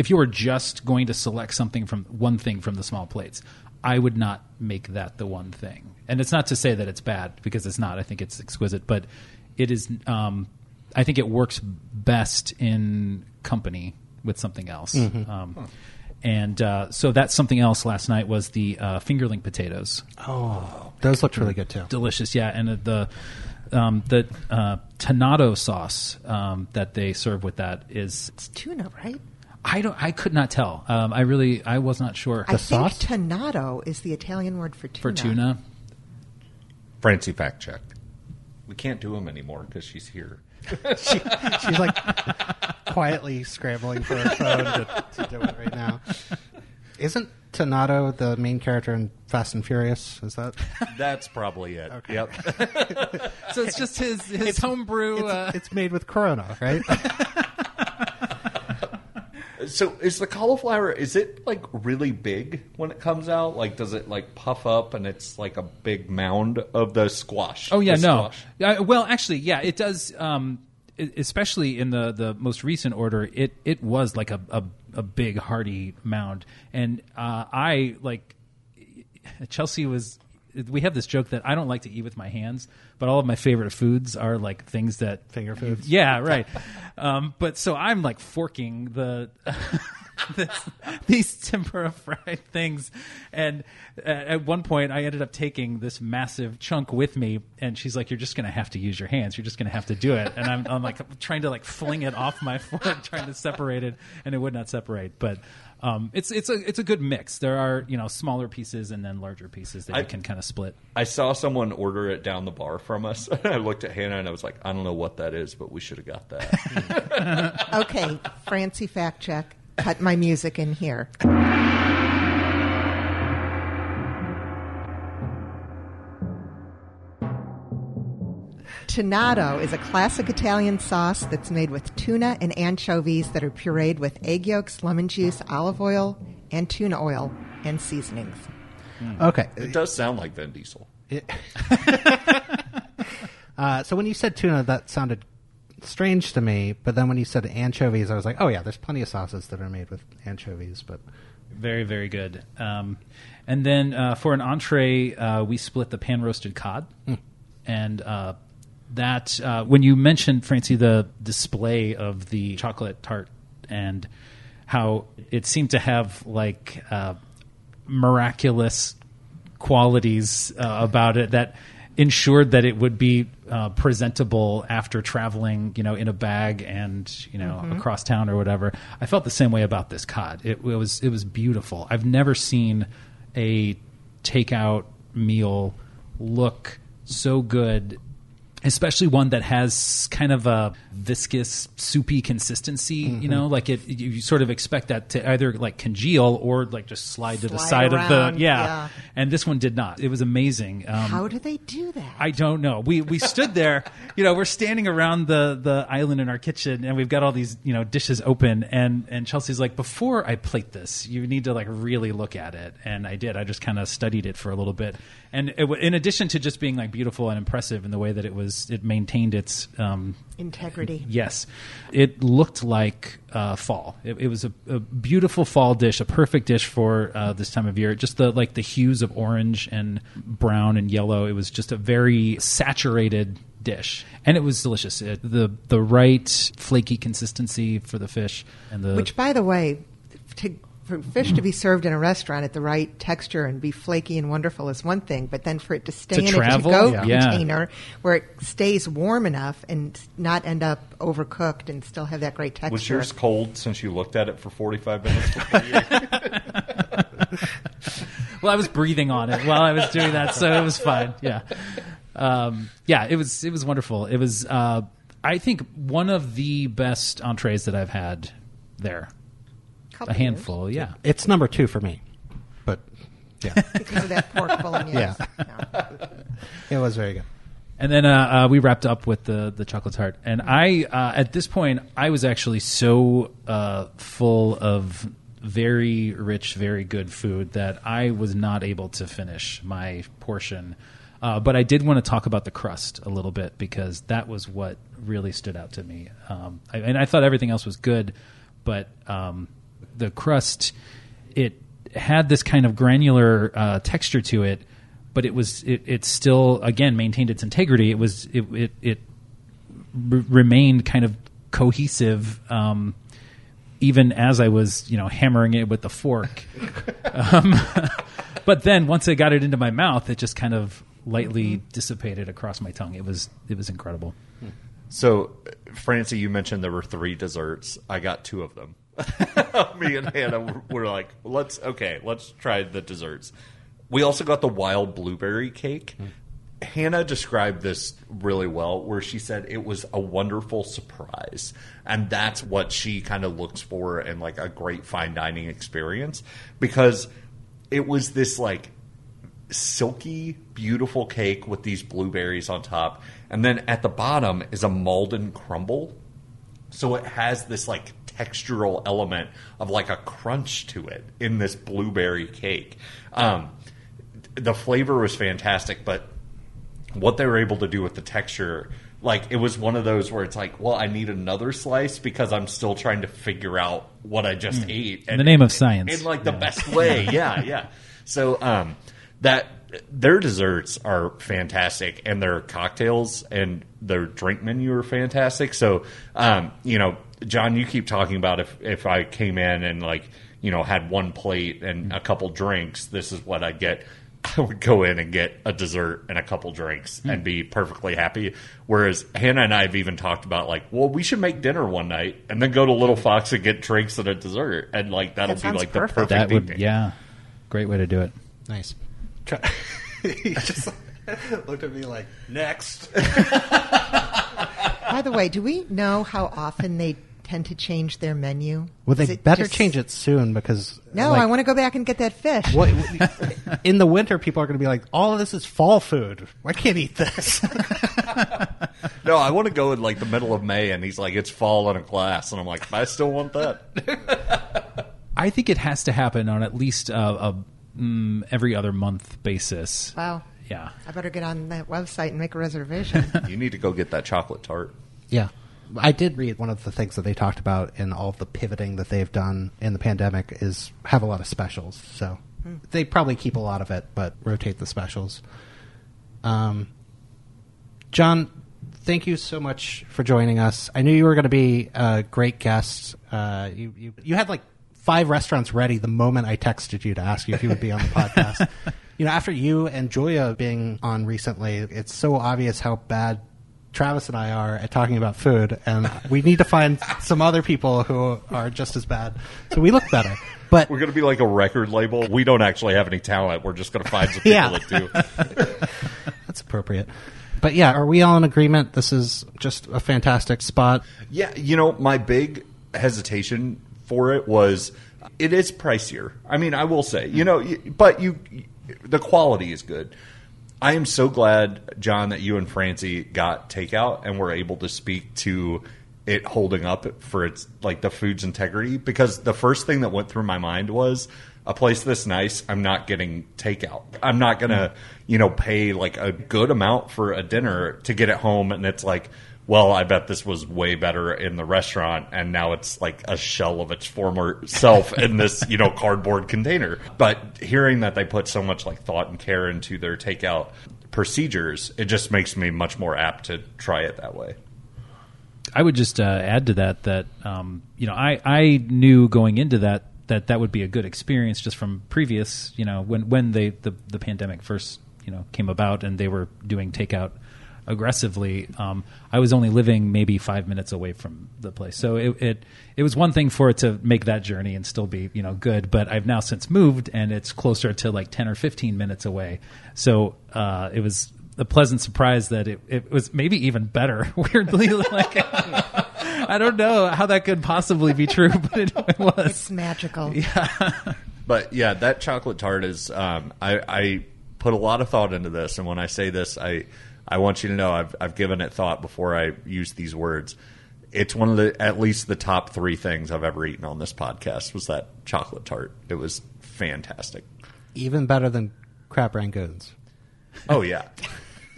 if you were just going to select something from one thing from the small plates, I would not make that the one thing. And it's not to say that it's bad because it's not. I think it's exquisite, but it is. Um, I think it works best in company with something else. Um, and uh, so that's something else. Last night was the uh, fingerling potatoes Oh, those looked really good too. delicious. Yeah, and the um, the uh, tonnato sauce um, that they serve with that is It's tuna, right? I don't I could not tell. Um, I really I was not sure I sauce? think tonnato is the Italian word for tuna. for tuna. Francie fact check. We can't do them anymore because she's here. she, she's like quietly scrambling for her phone to, to do it right now. Isn't Tonato the main character in Fast and Furious? Is that? That's probably it. Yep. So it's just his his homebrew. It's, uh, it's made with Corona, right? So is the cauliflower is it like really big when it comes out? Like does it like puff up and it's like a big mound of the squash? Oh yeah, The no. squash? Uh, well, actually, yeah, it does. Um, e- especially in the the most recent order, it it was like a a, a big hearty mound, and uh, I like Chelsea was. We have this joke that I don't like to eat with my hands, but all of my favorite foods are like things that Finger foods? Yeah, right. um, but so I'm like forking the this, these tempura fried things, and uh, at one point I ended up taking this massive chunk with me, and she's like, "You're just going to have to use your hands. You're just going to have to do it." And I'm, I'm like trying to like fling it off my fork, trying to separate it, and it would not separate, but. Um, it's it's a it's a good mix. There are you know smaller pieces and then larger pieces that I- you can kind of split. I saw someone order it down the bar from us. I looked at Hannah and I was like, I don't know what that is, but we should have got that. Okay, Francie fact check. Cut my music in here. Tonnato is a classic Italian sauce that's made with tuna and anchovies that are pureed with egg yolks, lemon juice, olive oil, and tuna oil and seasonings. Okay. it does sound like Vin Diesel. Uh, so when you said tuna, that sounded strange to me. But then when you said anchovies, I was like, oh yeah, there's plenty of sauces that are made with anchovies. But Very, very good. Um, and then uh, for an entree, uh, we split the pan roasted cod. And uh, that, uh, when you mentioned, Francie, the display of the chocolate tart and how it seemed to have like uh, miraculous qualities uh, about it that ensured that it would be uh, presentable after traveling, you know, in a bag and you know across town or whatever. I felt the same way about this cod. It, it was it was beautiful. I've never seen a takeout meal look so good especially one that has kind of a viscous soupy consistency you know like it you sort of expect that to either like congeal or like just slide, to the Slide side of the yeah. yeah. and this one did not it was amazing um, How do they do that? I don't know. We we stood there, you know, we're standing around the the island in our kitchen, and we've got all these you know dishes open, and and Chelsea's like, before I plate this, you need to like really look at it, and I did. I just kind of studied it for a little bit, and it, in addition to just being like beautiful and impressive in the way that it was, it maintained its um, Integrity. Yes, it looked like uh, fall. It, it was a, a beautiful fall dish, a perfect dish for uh, this time of year. Just the like the hues of orange and brown and yellow. It was just a very saturated dish, and it was delicious. It, the the right flaky consistency for the fish and the Which, by the way, to, for fish to be served in a restaurant at the right texture and be flaky and wonderful is one thing, but then for it to stay To in travel? a to-go Yeah. Yeah. container where it stays warm enough and not end up overcooked and still have that great texture. Was yours cold since you looked at it for 45 minutes? well, I was breathing on it while I was doing that, so it was fine. Yeah, um, yeah, it was it was wonderful. It was, uh, I think, one of the best entrees that I've had there. Couple A handful, yeah. it's number two for me. But yeah, because of that pork bolognese. Yeah. Yeah. it was very good. And then uh, uh, we wrapped up with the the chocolate tart. And I, uh, at this point, I was actually so uh, full of very rich, very good food that I was not able to finish my portion. Uh, but I did want to talk about the crust a little bit because that was what really stood out to me. Um, I, and I thought everything else was good, but um, the crust, it had this kind of granular uh, texture to it but it was it, it still again maintained its integrity. It was it it, it re- remained kind of cohesive, um, even as I was you know hammering it with the fork. um, but then once I got it into my mouth, it just kind of lightly dissipated across my tongue. It was it was incredible. so, Francie, you mentioned there were three desserts. I got two of them. Me and Hannah were, like, let's, okay, let's try the desserts. We also got the wild blueberry cake. Hmm. Hannah described this really well, where she said it was a wonderful surprise. And that's what she kind of looks for in like a great fine dining experience because it was this like silky, beautiful cake with these blueberries on top. And then at the bottom is a Malden crumble. So it has this like textural element of like a crunch to it in this blueberry cake. Um, the flavor was fantastic, but what they were able to do with the texture, like it was one of those where it's like, well, I need another slice because I'm still trying to figure out what I just ate. In the name of science. In like the best way. yeah, yeah. So um that their desserts are fantastic and their cocktails and their drink menu are fantastic. So um, you know, John, you keep talking about if if I came in and like, you know, had one plate and a couple drinks, this is what I'd get. I would go in and get a dessert and a couple drinks hmm. and be perfectly happy. Whereas Hannah and I have even talked about like, well, we should make dinner one night and then go to Little Fox and get drinks and a dessert, and like that'll That be like perfect. the perfect that would, yeah, great way to do it. Nice. Try- he just looked at me like, next. By the way, do we know how often they tend to change their menu? Well, they better just- change it soon because. No, like, I want to go back and get that fish. What, in the winter, people are going to be like, all of this is fall food. I can't eat this. No, I want to go in like the middle of May, and he's like, "It's fall in a glass," and I'm like, "I still want that." I think it has to happen on at least a, a mm, every other month basis. Wow. Yeah. I better get on that website and make a reservation. you need to go get that chocolate tart. Yeah. I did read one of the things that they talked about in all the pivoting that they've done in the pandemic is have a lot of specials. So they probably keep a lot of it, but rotate the specials. Um, John, thank you so much for joining us. I knew you were going to be a great guest. Uh, you, you you had like five restaurants ready the moment I texted you to ask you if you would be on the podcast. you know, after you and Julia being on recently, it's so obvious how bad Travis and I are at talking about food, and we need to find some other people who are just as bad, so we look better. But We're going to be like a record label. We don't actually have any talent. We're just going to find some people Yeah. that do. that's appropriate. But yeah, are we all in agreement? This is just a fantastic spot. Yeah, you know, my big hesitation for it was it is pricier. I mean, I will say, you know, but you the quality is good. I am so glad, John, that you and Francie got takeout and were able to speak to it holding up for its like the food's integrity because the first thing that went through my mind was a place this nice i'm not getting takeout. I'm not gonna you know pay like a good amount for a dinner to get it home and it's like well i bet this was way better in the restaurant and now it's like a shell of its former self in this you know cardboard container. But hearing that they put so much like thought and care into their takeout procedures it just makes me much more apt to try it that way. I would just uh, add to that that um, you know I I knew going into that that that would be a good experience just from previous you know when when they the the pandemic first you know came about and they were doing takeout aggressively. Um, I was only living maybe five minutes away from the place, so it, it it was one thing for it to make that journey and still be you know good. But I've now since moved and it's closer to like ten or fifteen minutes away. So uh, it was a pleasant surprise that it, it was maybe even better. Weirdly, like I don't know how that could possibly be true, but it, it was. It's magical. Yeah. But yeah, that chocolate tart is. Um, I, I put a lot of thought into this, and when I say this, I I want you to know I've I've given it thought before I use these words. It's one of the at least the top three things I've ever eaten on this podcast was that chocolate tart. It was fantastic. Even better than crab rangoons. Oh yeah.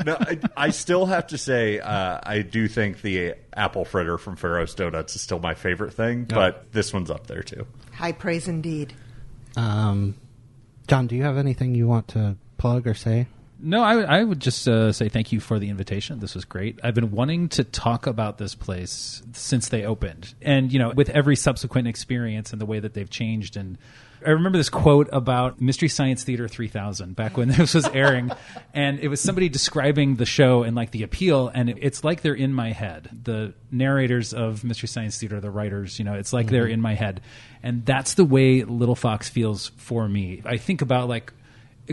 No, I, I still have to say uh, I do think the apple fritter from Pharaoh's Donuts is still my favorite thing, but this one's up there too. High praise indeed. Um, John, do you have anything you want to plug or say? No, I, would- I would just uh, say thank you for the invitation. This was great. I've been wanting to talk about this place since they opened, and you know, with every subsequent experience and the way that they've changed. And I remember this quote about Mystery Science Theater 3000 back when this was airing, and it was somebody describing the show and like the appeal, and it, it's like they're in my head. The narrators of Mystery Science Theater, the writers, you know, it's like they're in my head, and that's the way Little Fox feels for me. I think about like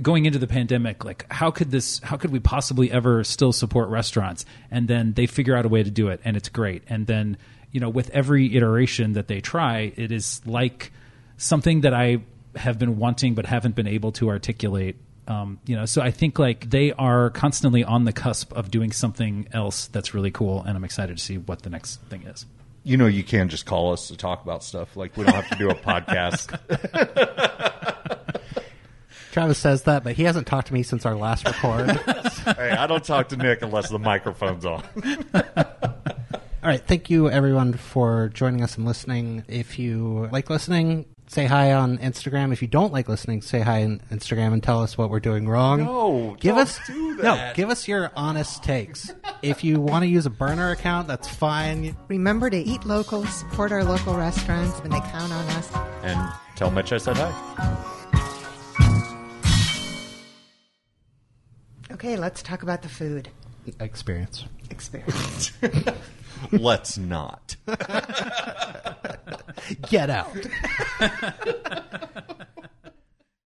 going into the pandemic, like how could this, how could we possibly ever still support restaurants? And then they figure out a way to do it, and it's great. And then you know, with every iteration that they try, it is like something that I have been wanting but haven't been able to articulate. Um, you know, so I think like they are constantly on the cusp of doing something else that's really cool, and I'm excited to see what the next thing is. You know, you can just call us to talk about stuff. Like we don't have to do a podcast. Travis says that, but he hasn't talked to me since our last record. hey, I don't talk to Nick unless the microphone's on. All right. Thank you, everyone, for joining us and listening. If you like listening, say hi on Instagram. If you don't like listening, say hi on Instagram and tell us what we're doing wrong. No, give don't us do no. Give us your honest takes. if you want to use a burner account, that's fine. Remember to eat local, support our local restaurants when they count on us. And tell Mitch I said hi. Okay, let's talk about the food Experience. experience. Let's not. Get out.